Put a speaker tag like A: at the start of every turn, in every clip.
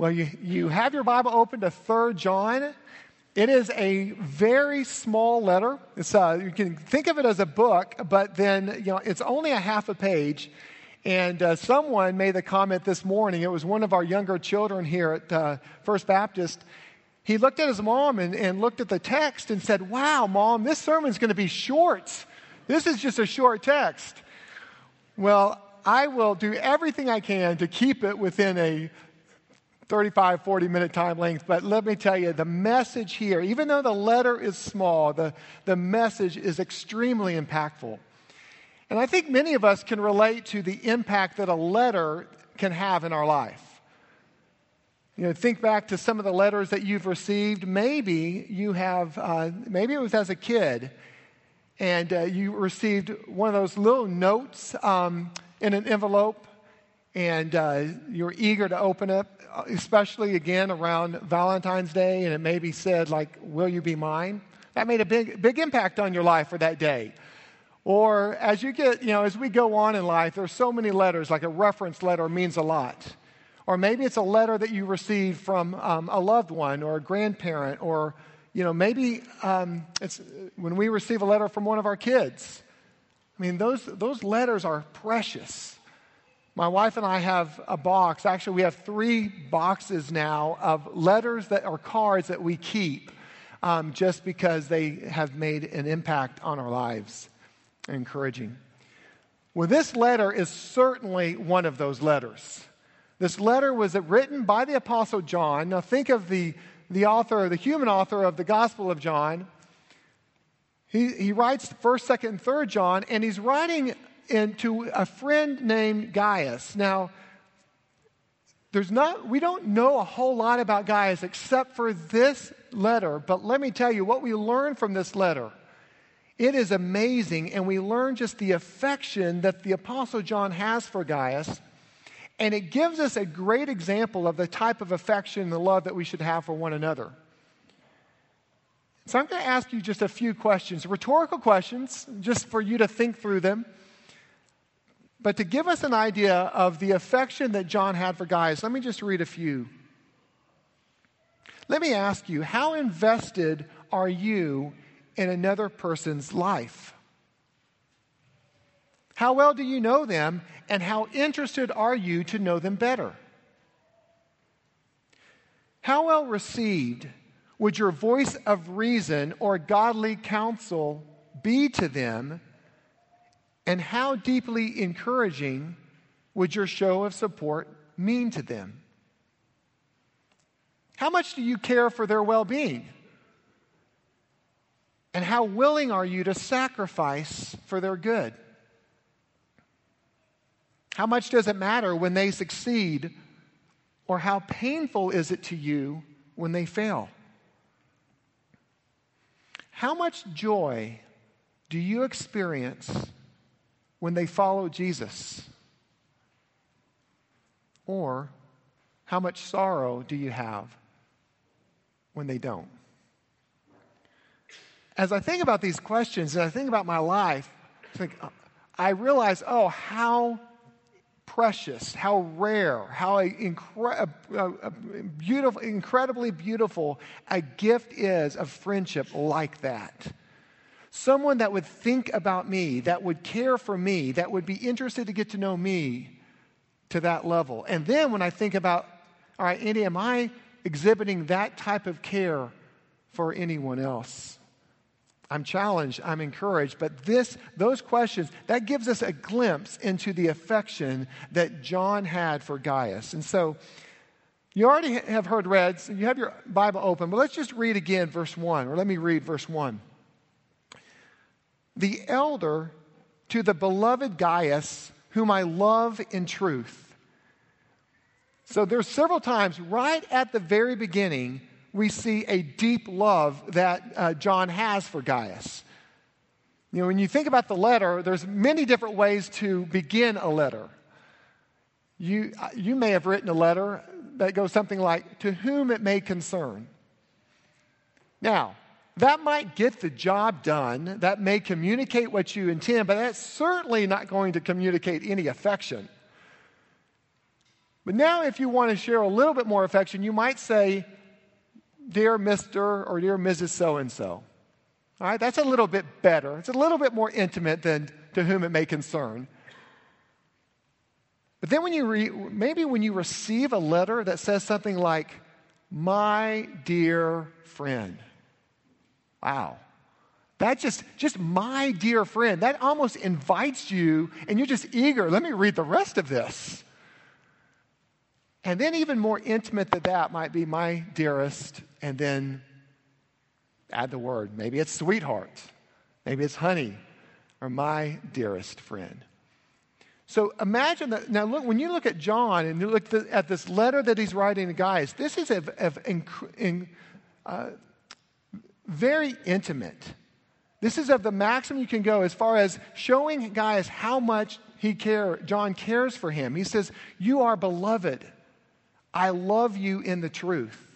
A: Well, you, you have your Bible open to 3 John. It is a very small letter. It's, uh, you can think of it as a book, but then you know it's only a half a page. And uh, someone made the comment this morning. It was one of our younger children here at uh, First Baptist. He looked at his mom and, and looked at the text and said, "Wow, mom, this sermon's going to be short. This is just a short text." Well, I will do everything I can to keep it within a 35, 40 minute time length. But let me tell you, the message here, even though the letter is small, the, the message is extremely impactful. And I think many of us can relate to the impact that a letter can have in our life. You know, think back to some of the letters that you've received. Maybe you have, uh, maybe it was as a kid, and uh, you received one of those little notes um, in an envelope, and uh, you're eager to open it especially again around Valentine's Day, and it maybe said, like, Will you be mine? That made a big, big impact on your life for that day. Or as you get, you know, as we go on in life, there's so many letters, like a reference letter means a lot. Or maybe it's a letter that you received from um, a loved one or a grandparent, or, you know, maybe um, it's when we receive a letter from one of our kids. I mean, those, those letters are precious. My wife and I have a box. Actually, we have three boxes now of letters that are cards that we keep um, just because they have made an impact on our lives. Encouraging. Well, this letter is certainly one of those letters. This letter was written by the Apostle John. Now, think of the, the author, the human author of the Gospel of John. He, he writes 1st, 2nd, and 3rd John, and he's writing and to a friend named Gaius. Now, there's not, we don't know a whole lot about Gaius except for this letter, but let me tell you what we learn from this letter. It is amazing, and we learn just the affection that the Apostle John has for Gaius. And it gives us a great example of the type of affection and the love that we should have for one another. So I'm going to ask you just a few questions, rhetorical questions, just for you to think through them. But to give us an idea of the affection that John had for Gaius, let me just read a few. Let me ask you, how invested are you in another person's life? How well do you know them, and how interested are you to know them better? How well received would your voice of reason or godly counsel be to them and how deeply encouraging would your show of support mean to them? How much do you care for their well being? And how willing are you to sacrifice for their good? How much does it matter when they succeed, or how painful is it to you when they fail? How much joy do you experience when they follow Jesus? Or how much sorrow do you have when they don't? As I think about these questions, and I think about my life, uh, I realize, oh, how precious, how rare, how incre- uh, uh, beautiful, incredibly beautiful a gift is of friendship like that. Someone that would think about me, that would care for me, that would be interested to get to know me to that level. And then when I think about, all right, Andy, am I exhibiting that type of care for anyone else? I'm challenged, I'm encouraged, but this, those questions, that gives us a glimpse into the affection that John had for Gaius. And so, you already have heard read, so you have your Bible open, but let's just read again verse 1, or let me read verse 1 the elder to the beloved Gaius, whom I love in truth. So there's several times right at the very beginning we see a deep love that uh, John has for Gaius. You know, when you think about the letter, there's many different ways to begin a letter. You, uh, you may have written a letter that goes something like, To whom it may concern. Now, that might get the job done. That may communicate what you intend, but that's certainly not going to communicate any affection. But now, if you want to share a little bit more affection, you might say, Dear Mr. or Dear Mrs. So and so. All right, that's a little bit better. It's a little bit more intimate than to whom it may concern. But then, when you re- maybe when you receive a letter that says something like, My dear friend. Wow. That just, just my dear friend, that almost invites you, and you're just eager. Let me read the rest of this. And then, even more intimate than that, might be my dearest, and then add the word. Maybe it's sweetheart, maybe it's honey, or my dearest friend. So imagine that. Now, look, when you look at John and you look at this letter that he's writing to Gaius, this is a, in, uh, very intimate. This is of the maximum you can go as far as showing Gaius how much he care, John cares for him. He says, You are beloved. I love you in the truth.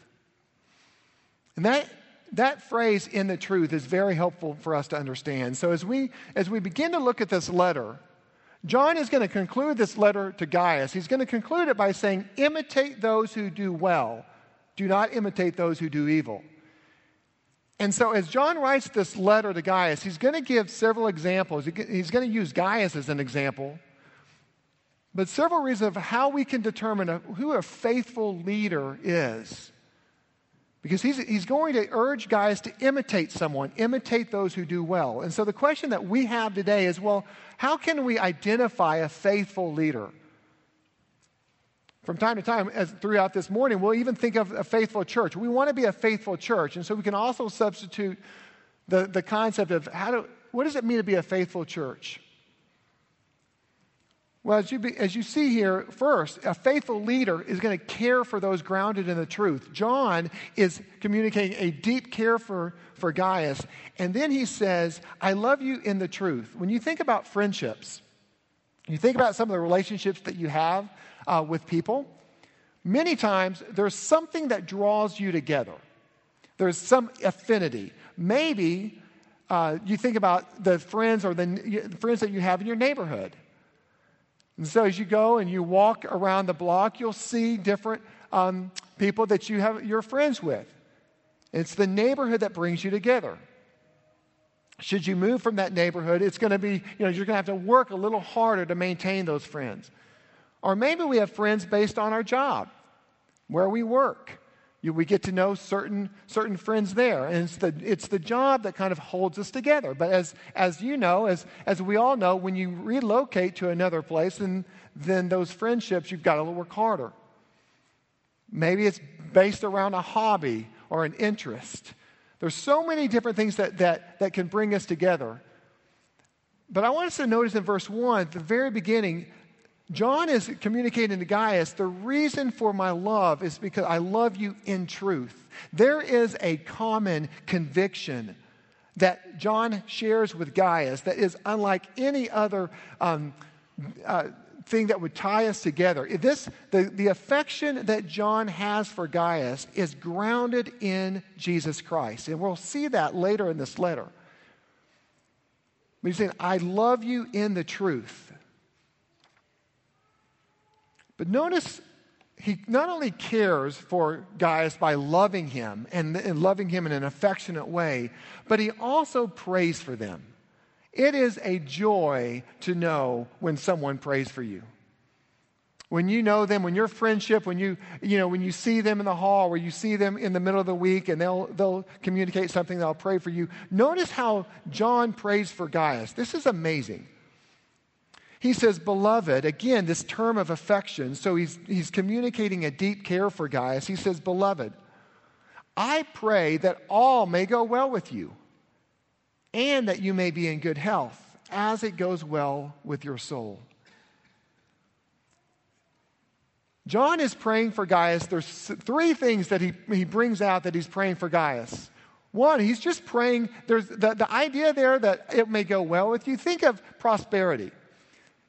A: And that, that phrase, in the truth, is very helpful for us to understand. So as we, as we begin to look at this letter, John is going to conclude this letter to Gaius. He's going to conclude it by saying, Imitate those who do well, do not imitate those who do evil. And so, as John writes this letter to Gaius, he's going to give several examples. He's going to use Gaius as an example, but several reasons of how we can determine who a faithful leader is. Because he's, he's going to urge Gaius to imitate someone, imitate those who do well. And so, the question that we have today is well, how can we identify a faithful leader? From time to time, as throughout this morning, we'll even think of a faithful church. We want to be a faithful church. And so we can also substitute the, the concept of how do, what does it mean to be a faithful church? Well, as you, be, as you see here, first, a faithful leader is going to care for those grounded in the truth. John is communicating a deep care for, for Gaius. And then he says, I love you in the truth. When you think about friendships, you think about some of the relationships that you have uh, with people, many times there's something that draws you together. There's some affinity. Maybe uh, you think about the friends or the friends that you have in your neighborhood. And so as you go and you walk around the block, you'll see different um, people that you have, you're friends with. It's the neighborhood that brings you together. Should you move from that neighborhood, it's going to be, you know, you're going to have to work a little harder to maintain those friends. Or maybe we have friends based on our job, where we work. You, we get to know certain, certain friends there. And it's the, it's the job that kind of holds us together. But as, as you know, as, as we all know, when you relocate to another place, then, then those friendships, you've got to work harder. Maybe it's based around a hobby or an interest. There's so many different things that, that, that can bring us together. But I want us to notice in verse 1, at the very beginning, John is communicating to Gaius the reason for my love is because I love you in truth. There is a common conviction that John shares with Gaius that is unlike any other um, uh, thing that would tie us together. This, the, the affection that John has for Gaius is grounded in Jesus Christ. And we'll see that later in this letter. He's saying, I love you in the truth. But notice he not only cares for Gaius by loving him and, and, loving him in an affectionate way, but he also prays for them. It is a joy to know when someone prays for you. When you know them, when your friendship, when you, you know, when you see them in the hall, or you see them in the middle of the week and they'll, they'll communicate something, they'll pray for you. Notice how John prays for Gaius. This is amazing. He says, Beloved, again, this term of affection. So he's, he's communicating a deep care for Gaius. He says, Beloved, I pray that all may go well with you and that you may be in good health as it goes well with your soul. John is praying for Gaius. There's three things that he, he brings out that he's praying for Gaius. One, he's just praying, there's the, the idea there that it may go well with you. Think of prosperity.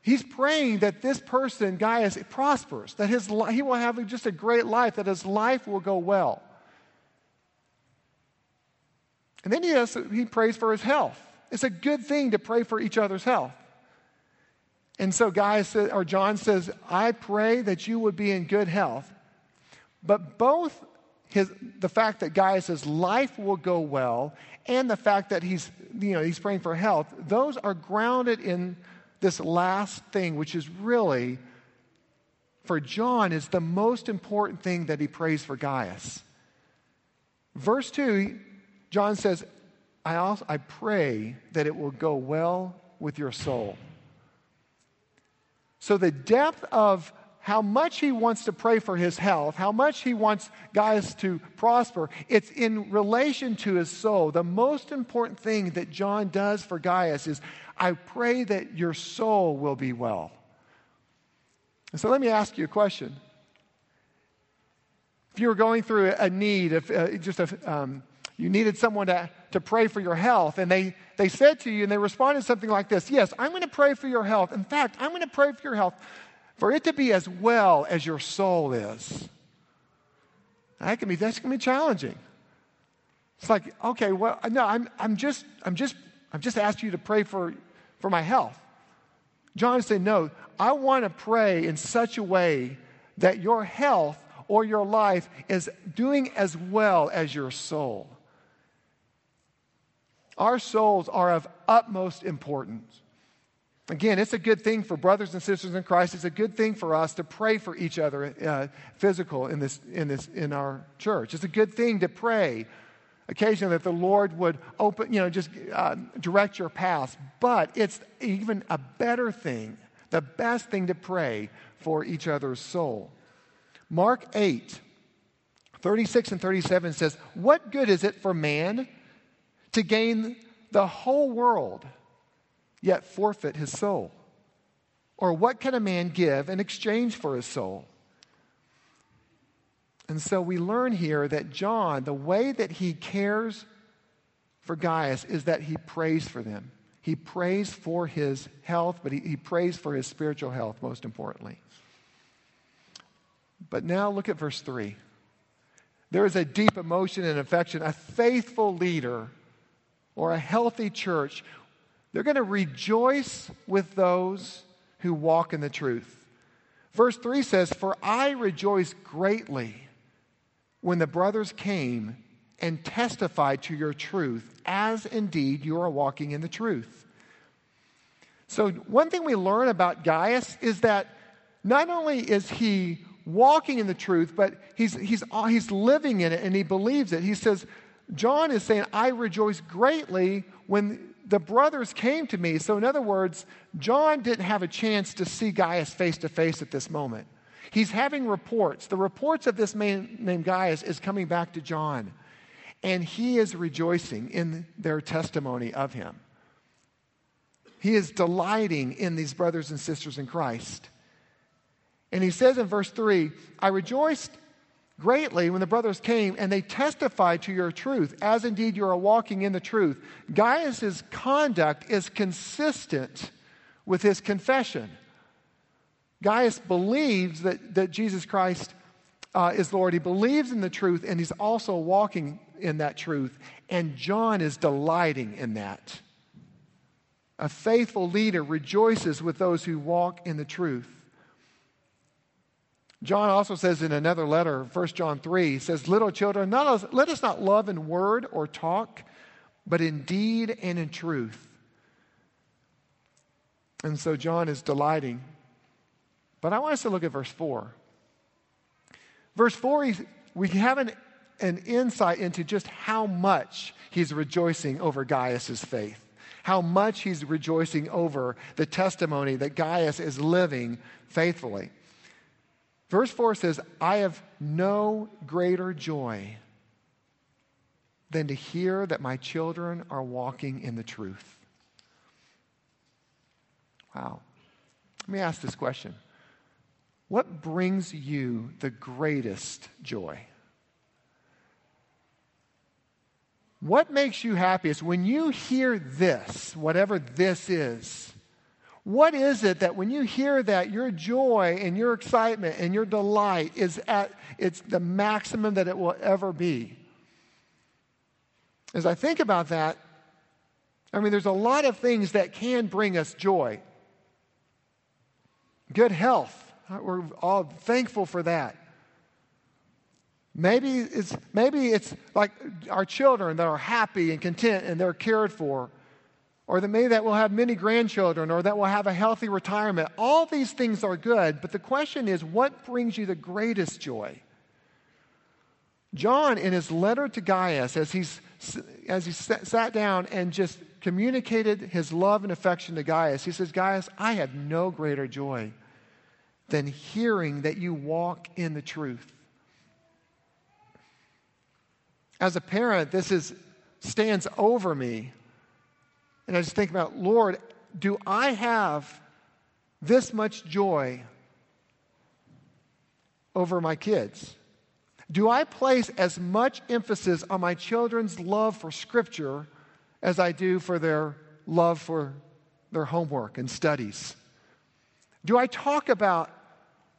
A: He's praying that this person, Gaius, prospers, that his, he will have just a great life, that his life will go well. And then he, has, he prays for his health. It's a good thing to pray for each other's health. And so, Gaius, or John says, I pray that you would be in good health. But both his, the fact that Gaius' life will go well and the fact that he's, you know, he's praying for health, those are grounded in this last thing, which is really, for John, is the most important thing that he prays for Gaius. Verse 2, John says, I, also, I pray that it will go well with your soul. So the depth of how much he wants to pray for his health, how much he wants Gaius to prosper, it's in relation to his soul. The most important thing that John does for Gaius is, I pray that your soul will be well. And so let me ask you a question. If you were going through a need, if uh, just a, um, you needed someone to, to pray for your health, and they, they said to you and they responded something like this Yes, I'm going to pray for your health. In fact, I'm going to pray for your health for it to be as well as your soul is. That can be, that's going to be challenging. It's like, okay, well, no, I'm, I'm just, I'm just, I'm just asking you to pray for, for my health. John said, no, I want to pray in such a way that your health or your life is doing as well as your soul. Our souls are of utmost importance. Again, it's a good thing for brothers and sisters in Christ. It's a good thing for us to pray for each other, uh, physical in this, in this, in our church. It's a good thing to pray occasionally that the Lord would open, you know, just uh, direct your paths. But it's even a better thing, the best thing to pray for each other's soul. Mark 8, 36 and 37 says, What good is it for man to gain the whole world? yet forfeit his soul? Or what can a man give in exchange for his soul? And so we learn here that John, the way that he cares for Gaius is that he prays for them. He prays for his health, but he, he prays for his spiritual health, most importantly. But now look at verse 3. There is a deep emotion and affection. A faithful leader or a healthy church they're going to rejoice with those who walk in the truth. Verse 3 says, For I rejoice greatly when the brothers came and testified to your truth, as indeed you are walking in the truth. So, one thing we learn about Gaius is that not only is he walking in the truth, but he's, he's, he's living in it and he believes it. He says, John is saying, I rejoice greatly when the brothers came to me. So, in other words, John didn't have a chance to see Gaius face to face at this moment. He's having reports. The reports of this man named Gaius is coming back to John, and he is rejoicing in their testimony of him. He is delighting in these brothers and sisters in Christ. And he says in verse 3 I rejoiced greatly when the brothers came and they testified to your truth, as indeed you are walking in the truth. Gaius' conduct is consistent with his confession. Gaius believes that, that Jesus Christ uh, is Lord. He believes in the truth and he's also walking in that truth. And John is delighting in that. A faithful leader rejoices with those who walk in the truth. John also says in another letter, 1 John 3, he says, Little children, not, let us not love in word or talk, but in deed and in truth. And so John is delighting. But I want us to look at verse 4. Verse 4, we have an, an insight into just how much he's rejoicing over Gaius' faith, how much he's rejoicing over the testimony that Gaius is living faithfully. Verse 4 says, I have no greater joy than to hear that my children are walking in the truth. Wow. Let me ask this question What brings you the greatest joy? What makes you happiest when you hear this, whatever this is? What is it that when you hear that, your joy and your excitement and your delight is at it's the maximum that it will ever be? As I think about that, I mean, there's a lot of things that can bring us joy. good health. We're all thankful for that. Maybe it's, maybe it's like our children that are happy and content and they're cared for. Or that maybe that we'll have many grandchildren or that we'll have a healthy retirement. All these things are good, but the question is what brings you the greatest joy? John, in his letter to Gaius, as, he's, as he sat down and just communicated his love and affection to Gaius, he says, Gaius, I have no greater joy than hearing that you walk in the truth. As a parent, this is, stands over me. And I just think about, Lord, do I have this much joy over my kids? Do I place as much emphasis on my children's love for Scripture as I do for their love for their homework and studies? Do I talk about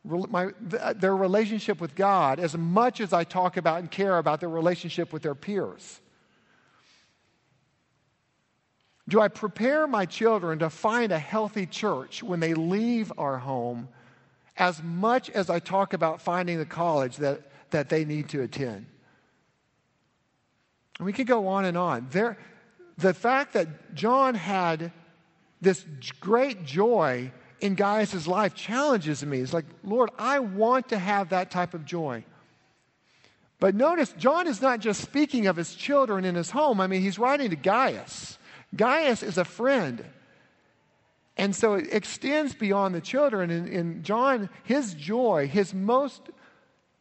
A: my, their relationship with God as much as I talk about and care about their relationship with their peers? Do I prepare my children to find a healthy church when they leave our home as much as I talk about finding the college that that they need to attend. And we could go on and on. There, the fact that John had this great joy in Gaius' life challenges me. It's like, Lord, I want to have that type of joy. But notice, John is not just speaking of his children in his home. I mean, he's writing to Gaius. Gaius is a friend. And so it extends beyond the children. And, and John, his joy, his most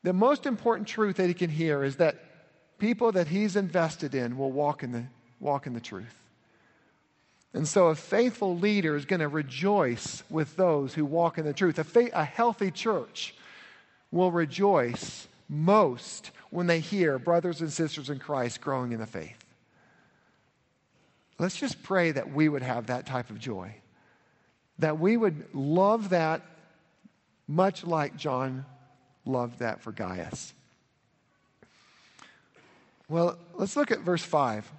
A: the most important truth that he can hear is that people that he's invested in will walk in the, walk in the truth. And so a faithful leader is going to rejoice with those who walk in the truth. A, a healthy church will rejoice most when they hear brothers and sisters in Christ growing in the faith. Let's just pray that we would have that type of joy, that we would love that much like John loved that for Gaius. Well, let's look at verse 5.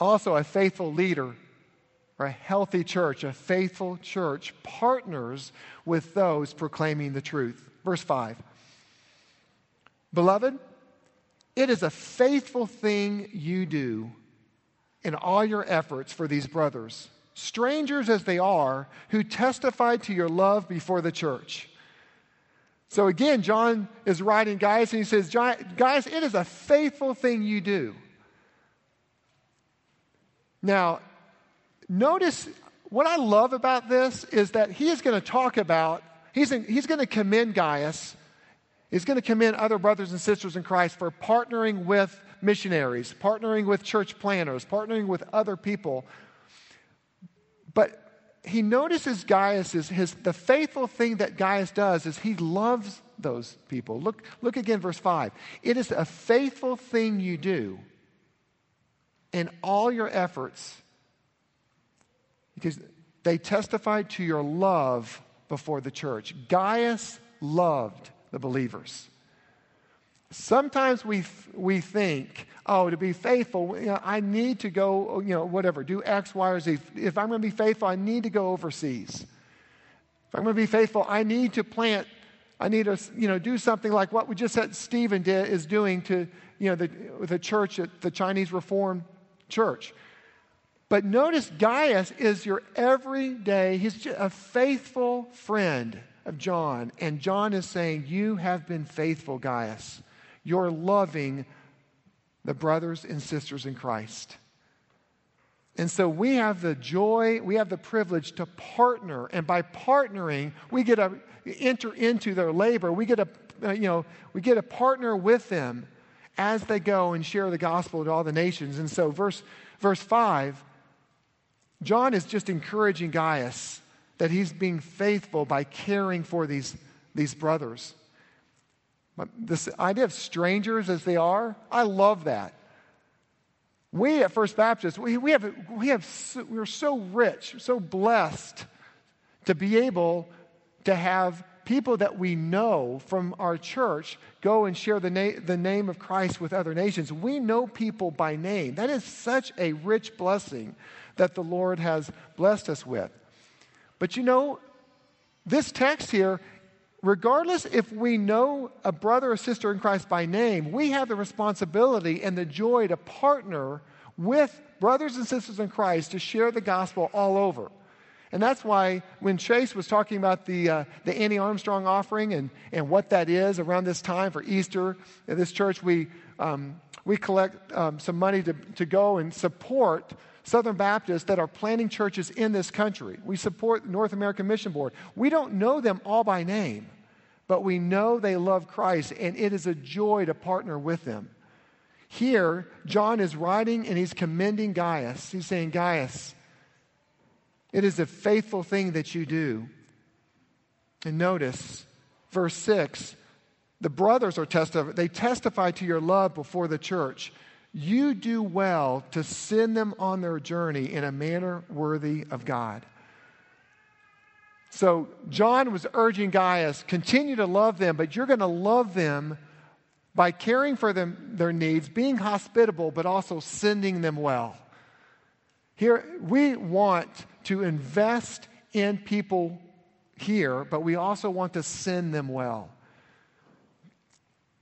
A: Also, a faithful leader or a healthy church, a faithful church, partners with those proclaiming the truth. Verse 5. Beloved, it is a faithful thing you do in all your efforts for these brothers strangers as they are, who testified to your love before the church. So again, John is writing, Gaius, and he says, Gaius, it is a faithful thing you do. Now, notice what I love about this is that he is going to talk about, he's, he's going to commend Gaius, he's going to commend other brothers and sisters in Christ for partnering with missionaries, partnering with church planters, partnering with other people but he notices Gaius is his, the faithful thing that Gaius does is he loves those people. Look, look again, verse 5. It is a faithful thing you do in all your efforts because they testified to your love before the church. Gaius loved the believers. Sometimes we, we think, oh, to be faithful, you know, I need to go, you know, whatever, do X, Y, or Z. If I'm going to be faithful, I need to go overseas. If I'm going to be faithful, I need to plant, I need to, you know, do something like what we just said Stephen did, is doing to, you know, the, the church, at the Chinese Reformed Church. But notice Gaius is your everyday, he's a faithful friend of John. And John is saying, You have been faithful, Gaius. You're loving the brothers and sisters in Christ. And so we have the joy, we have the privilege to partner. And by partnering, we get to enter into their labor. We get to, uh, you know, we get to partner with them as they go and share the gospel to all the nations. And so verse, verse 5, John is just encouraging Gaius that he's being faithful by caring for these, these brothers. This idea of strangers as they are, I love that. We at First Baptist, we, we have, we have, we're so rich, so blessed to be able to have people that we know from our church go and share the, na- the name of Christ with other nations. We know people by name. That is such a rich blessing that the Lord has blessed us with. But you know, this text here, regardless if we know a brother or sister in Christ by name, we have the responsibility and the joy to partner with brothers and sisters in Christ to share the gospel all over. And that's why when Chase was talking about the, uh, the Annie Armstrong offering and, and what that is around this time for Easter, at this church, we, um, we collect um, some money to, to go and support Southern Baptists that are planting churches in this country. We support North American Mission Board. We don't know them all by name, but we know they love Christ, and it is a joy to partner with them. Here, John is writing and he's commending Gaius. He's saying, Gaius, it is a faithful thing that you do. And notice, verse 6 the brothers are testify, they testify to your love before the church. You do well to send them on their journey in a manner worthy of God. So John was urging Gaius, continue to love them, but you're going to love them by caring for them, their needs, being hospitable, but also sending them well. Here, we want to invest in people here, but we also want to send them well.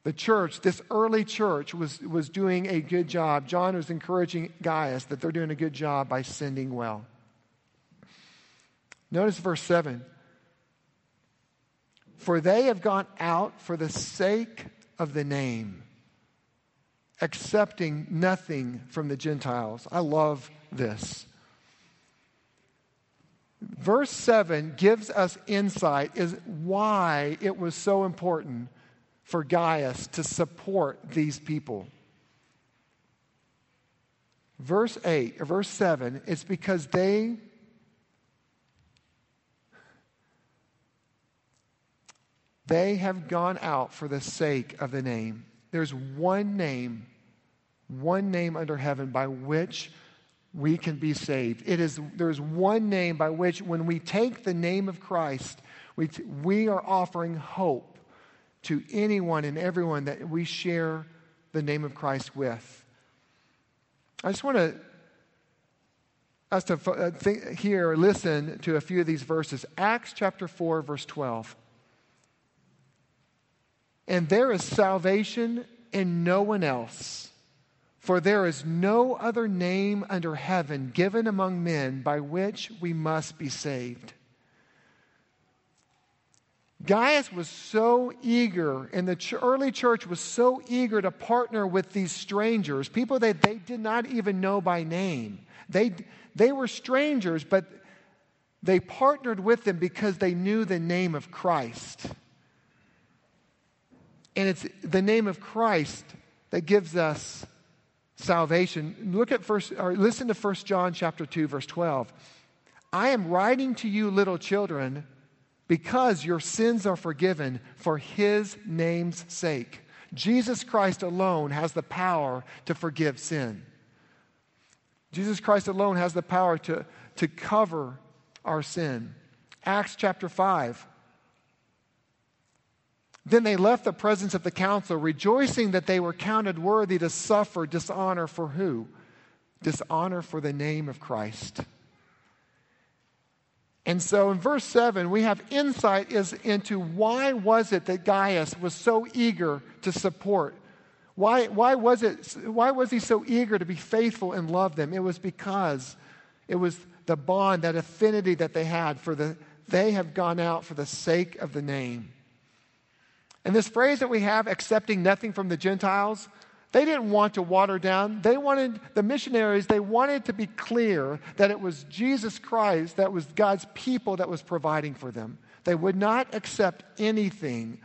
A: The church, this early church, was, was doing a good job. John was encouraging Gaius that they're doing a good job by sending well. Notice verse 7 For they have gone out for the sake of the name, accepting nothing from the Gentiles. I love this. Verse 7 gives us insight is why it was so important for Gaius to support these people. Verse 8, or verse 7, it's because they they have gone out for the sake of the name. There's one name, one name under heaven by which we can be saved. It is, there's one name by which, when we take the name of Christ, we, t- we are offering hope to anyone and everyone that we share the name of Christ with. I just want to us to uh, think, hear, listen to a few of these verses. Acts chapter 4, verse 12. And there is salvation in no one else. For there is no other name under heaven given among men by which we must be saved. Gaius was so eager, and the early church was so eager to partner with these strangers, people that they did not even know by name. They, they were strangers, but they partnered with them because they knew the name of Christ. And it's the name of Christ that gives us salvation. Look at first or listen to 1 John chapter 2 verse 12. I am writing to you little children because your sins are forgiven for his name's sake. Jesus Christ alone has the power to forgive sin. Jesus Christ alone has the power to, to cover our sin. Acts chapter 5. Then they left the presence of the council, rejoicing that they were counted worthy to suffer dishonor for who? Dishonor for the name of Christ. And so in verse 7, we have insight is into why was it that Gaius was so eager to support? Why, why, was it, why was he so eager to be faithful and love them? It was because it was the bond, that affinity that they had for the, they have gone out for the sake of the name. And this phrase that we have, accepting nothing from the Gentiles, they didn't want to water down. They wanted, the missionaries, they wanted to be clear that it was Jesus Christ, that was God's people that was providing for them. They would not accept anything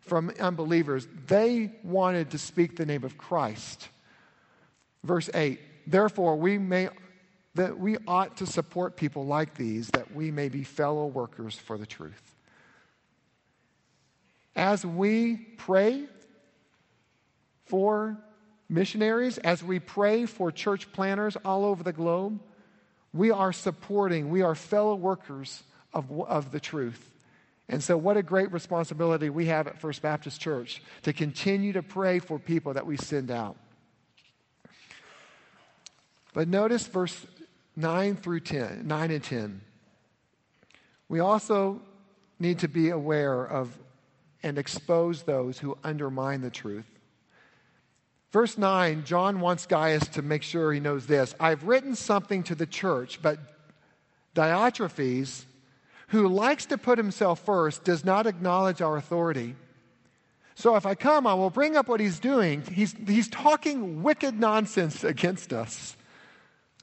A: from unbelievers. They wanted to speak the name of Christ. Verse 8 Therefore, we may that we ought to support people like these that we may be fellow workers for the truth as we pray for missionaries, as we pray for church planters all over the globe, we are supporting, we are fellow workers of, of the truth. And so, what a great responsibility we have at First Baptist Church to continue to pray for people that we send out. But notice verse 9 through 10, 9 and 10. We also need to be aware of and expose those who undermine the truth. Verse 9, John wants Gaius to make sure he knows this. I've written something to the church, but Diotrephes, who likes to put himself first, does not acknowledge our authority. So if I come, I will bring up what he's doing. He's, he's talking wicked nonsense against us.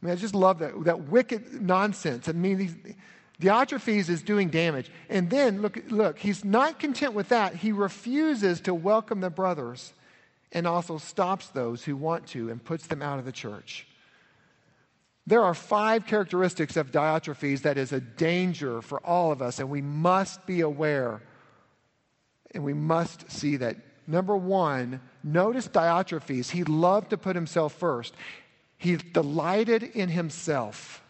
A: I mean, I just love that, that wicked nonsense. I mean, Diotrephes is doing damage. And then, look, look, he's not content with that. He refuses to welcome the brothers and also stops those who want to and puts them out of the church. There are five characteristics of Diotrephes that is a danger for all of us, and we must be aware and we must see that. Number one, notice Diotrephes. He loved to put himself first, he delighted in himself.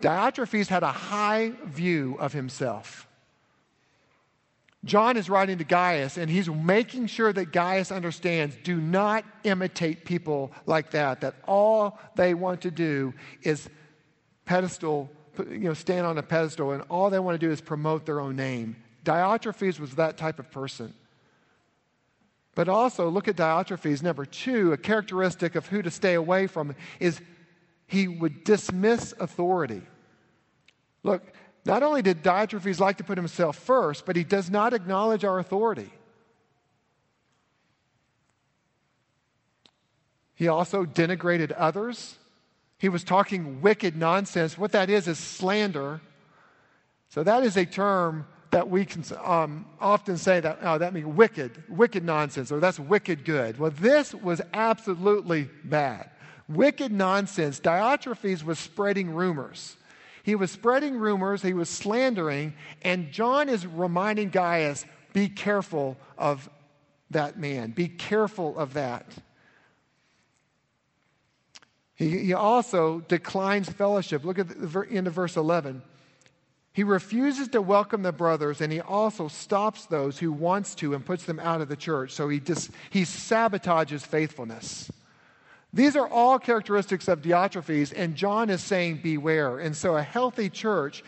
A: Diotrephes had a high view of himself. John is writing to Gaius, and he's making sure that Gaius understands do not imitate people like that, that all they want to do is pedestal, you know, stand on a pedestal, and all they want to do is promote their own name. Diotrephes was that type of person. But also, look at Diotrephes. Number two, a characteristic of who to stay away from is he would dismiss authority. Look, not only did Diotrephes like to put himself first, but he does not acknowledge our authority. He also denigrated others. He was talking wicked nonsense. What that is, is slander. So, that is a term that we can um, often say that, oh, that means wicked, wicked nonsense, or that's wicked good. Well, this was absolutely bad. Wicked nonsense. Diotrephes was spreading rumors. He was spreading rumors, he was slandering, and John is reminding Gaius be careful of that man, be careful of that. He, he also declines fellowship. Look at the end of verse 11. He refuses to welcome the brothers, and he also stops those who wants to and puts them out of the church. So he, dis, he sabotages faithfulness. These are all characteristics of Diotrephes, and John is saying, beware. And so a healthy church,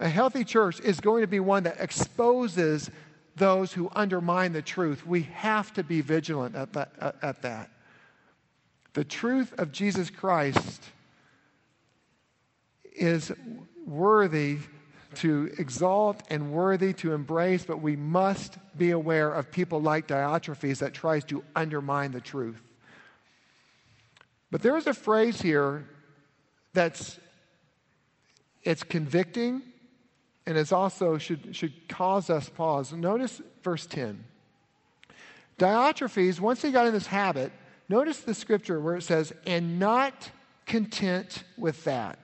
A: a healthy church is going to be one that exposes those who undermine the truth. We have to be vigilant at that. At that. The truth of Jesus Christ is worthy to exalt and worthy to embrace, but we must be aware of people like Diotrephes that tries to undermine the truth. But there is a phrase here that's it's convicting and it also should, should cause us pause. Notice verse 10. Diotrephes, once he got in this habit, notice the scripture where it says, and not content with that.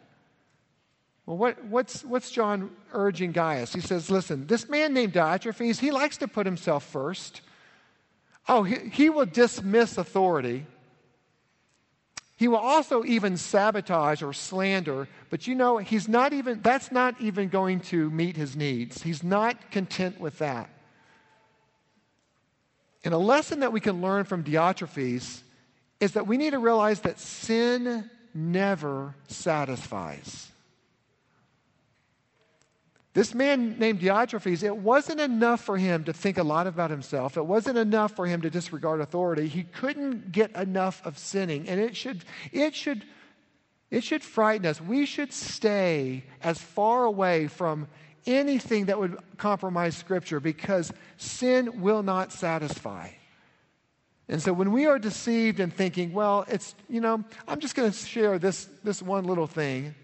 A: Well, what, what's, what's John urging Gaius? He says, listen, this man named Diotrephes, he likes to put himself first. Oh, he, he will dismiss authority. He will also even sabotage or slander, but you know, he's not even, that's not even going to meet his needs. He's not content with that. And a lesson that we can learn from Diotrephes is that we need to realize that sin never satisfies. This man named Diotrephes, it wasn't enough for him to think a lot about himself. It wasn't enough for him to disregard authority. He couldn't get enough of sinning. And it should, it should, it should frighten us. We should stay as far away from anything that would compromise Scripture because sin will not satisfy. And so when we are deceived and thinking, well, it's, you know, I'm just going to share this, this one little thing,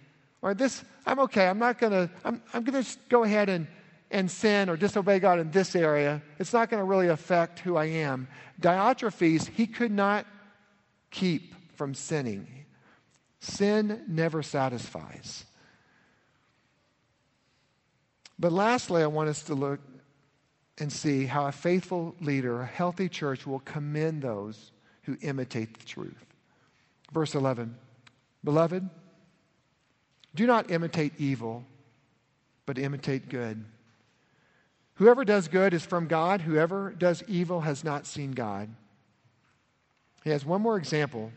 A: or this, I'm okay. I'm not going to, I'm, I'm going to go ahead and, and sin or disobey God in this area. It's not going to really affect who I am. Diotrephes, he could not keep from sinning. Sin never satisfies. But lastly, I want us to look and see how a faithful leader, a healthy church, will commend those who imitate the truth. Verse 11 Beloved, do not imitate evil, but imitate good. Whoever does good is from God. Whoever does evil has not seen God. He has one more example.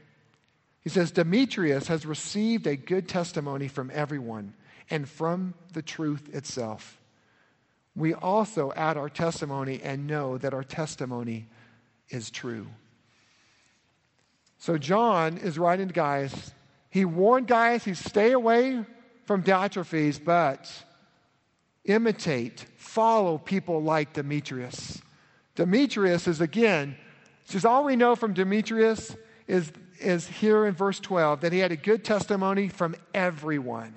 A: He says, Demetrius has received a good testimony from everyone, and from the truth itself. We also add our testimony and know that our testimony is true. So John is writing to Gaius. He warned Gaius, he stay away from Diotrephes, but imitate, follow people like Demetrius. Demetrius is again, just all we know from Demetrius is, is here in verse 12 that he had a good testimony from everyone.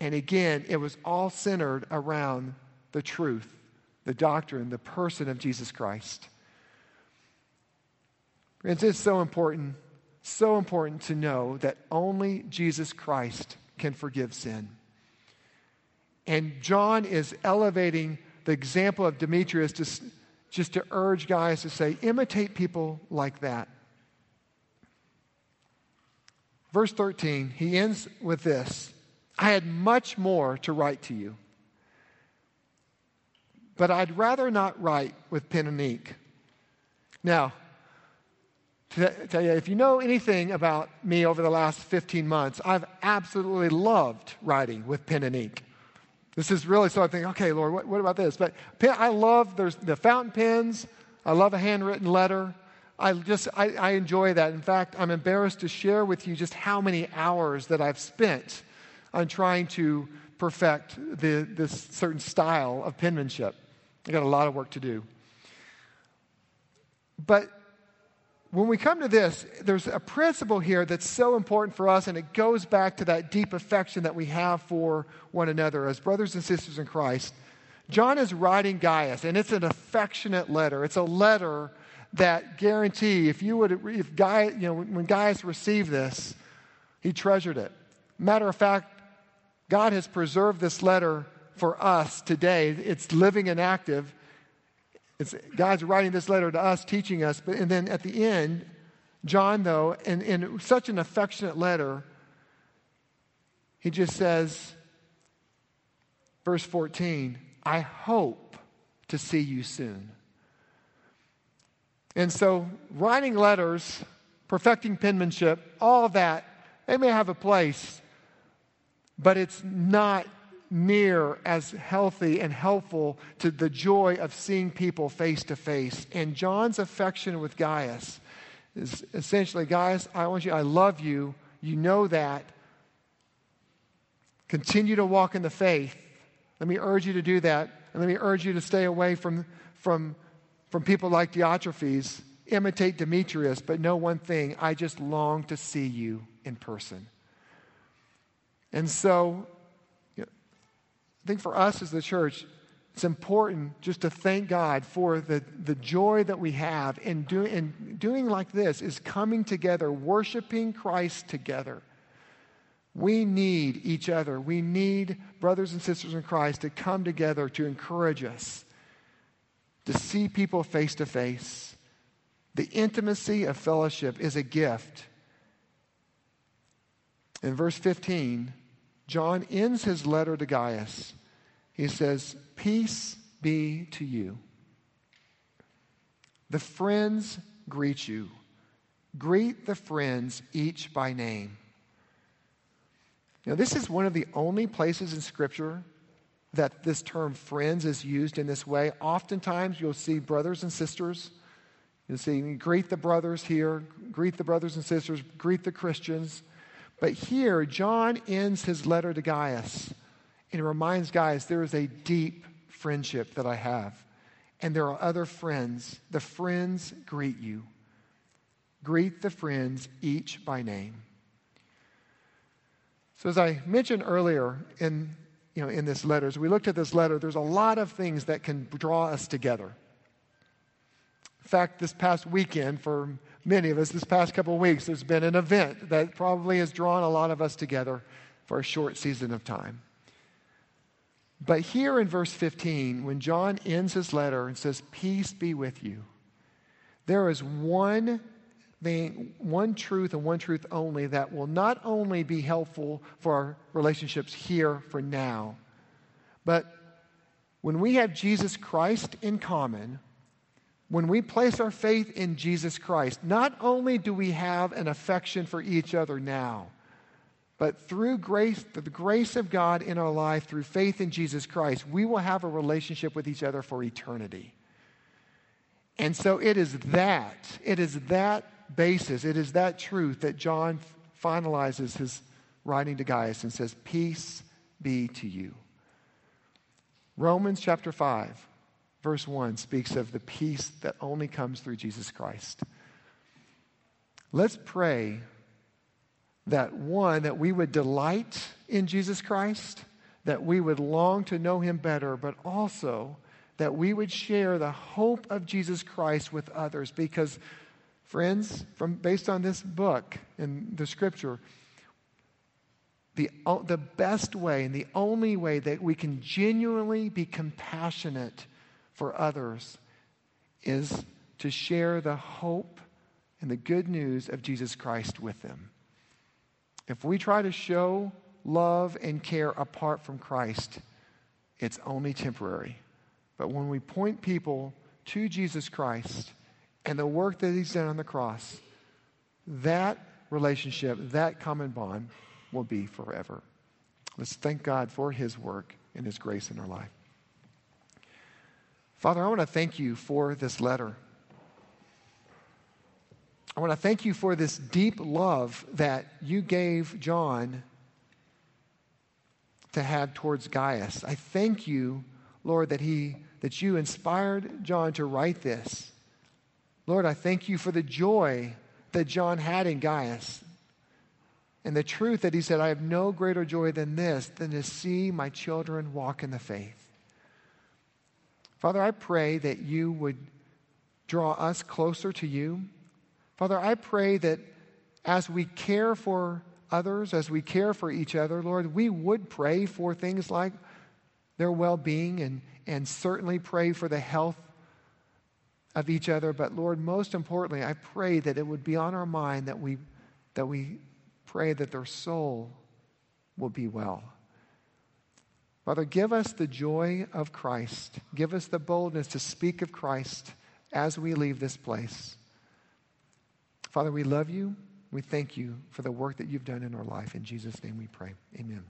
A: And again, it was all centered around the truth, the doctrine, the person of Jesus Christ. Friends, it's so important, so important to know that only Jesus Christ can forgive sin. And John is elevating the example of Demetrius just, just to urge Gaius to say, imitate people like that. Verse 13, he ends with this I had much more to write to you, but I'd rather not write with pen and ink. Now, tell you, if you know anything about me over the last 15 months, I've absolutely loved writing with pen and ink. This is really so I think, okay, Lord, what, what about this? But pen, I love there's the fountain pens. I love a handwritten letter. I just I, I enjoy that. In fact, I'm embarrassed to share with you just how many hours that I've spent on trying to perfect the, this certain style of penmanship. I got a lot of work to do. But when we come to this, there's a principle here that's so important for us, and it goes back to that deep affection that we have for one another as brothers and sisters in Christ. John is writing Gaius, and it's an affectionate letter. It's a letter that guarantee if you would, if Gaius, you know, when Gaius received this, he treasured it. Matter of fact, God has preserved this letter for us today. It's living and active. It's, God's writing this letter to us, teaching us. But, and then at the end, John, though, in, in such an affectionate letter, he just says, verse 14, I hope to see you soon. And so, writing letters, perfecting penmanship, all that, they may have a place, but it's not near as healthy and helpful to the joy of seeing people face to face. And John's affection with Gaius is essentially, Gaius, I want you, I love you. You know that. Continue to walk in the faith. Let me urge you to do that. And let me urge you to stay away from, from, from people like Diotrephes. Imitate Demetrius, but know one thing I just long to see you in person. And so I think for us as the church, it's important just to thank God for the, the joy that we have in, do, in doing like this is coming together, worshiping Christ together. We need each other. We need brothers and sisters in Christ to come together to encourage us, to see people face to face. The intimacy of fellowship is a gift. In verse 15, John ends his letter to Gaius. He says, Peace be to you. The friends greet you. Greet the friends each by name. Now, this is one of the only places in Scripture that this term friends is used in this way. Oftentimes, you'll see brothers and sisters. You'll see, greet the brothers here, greet the brothers and sisters, greet the Christians. But here, John ends his letter to Gaius and reminds Gaius there is a deep friendship that I have. And there are other friends. The friends greet you. Greet the friends each by name. So, as I mentioned earlier in, you know, in this letter, as we looked at this letter, there's a lot of things that can draw us together. In fact, this past weekend, for many of us, this past couple of weeks, there's been an event that probably has drawn a lot of us together for a short season of time. But here in verse 15, when John ends his letter and says, Peace be with you, there is one thing, one truth and one truth only that will not only be helpful for our relationships here for now, but when we have Jesus Christ in common, when we place our faith in Jesus Christ, not only do we have an affection for each other now, But through grace, the grace of God in our life, through faith in Jesus Christ, we will have a relationship with each other for eternity. And so it is that, it is that basis, it is that truth that John finalizes his writing to Gaius and says, Peace be to you. Romans chapter 5, verse 1 speaks of the peace that only comes through Jesus Christ. Let's pray that one, that we would delight in Jesus Christ, that we would long to know him better, but also that we would share the hope of Jesus Christ with others. Because, friends, from, based on this book and the scripture, the, the best way and the only way that we can genuinely be compassionate for others is to share the hope and the good news of Jesus Christ with them. If we try to show love and care apart from Christ, it's only temporary. But when we point people to Jesus Christ and the work that He's done on the cross, that relationship, that common bond will be forever. Let's thank God for His work and His grace in our life. Father, I want to thank you for this letter. I want to thank you for this deep love that you gave John to have towards Gaius. I thank you, Lord, that he that you inspired John to write this. Lord, I thank you for the joy that John had in Gaius. And the truth that he said, I have no greater joy than this, than to see my children walk in the faith. Father, I pray that you would draw us closer to you. Father, I pray that as we care for others, as we care for each other, Lord, we would pray for things like their well being and, and certainly pray for the health of each other. But Lord, most importantly, I pray that it would be on our mind that we, that we pray that their soul will be well. Father, give us the joy of Christ. Give us the boldness to speak of Christ as we leave this place. Father, we love you. We thank you for the work that you've done in our life. In Jesus' name we pray. Amen.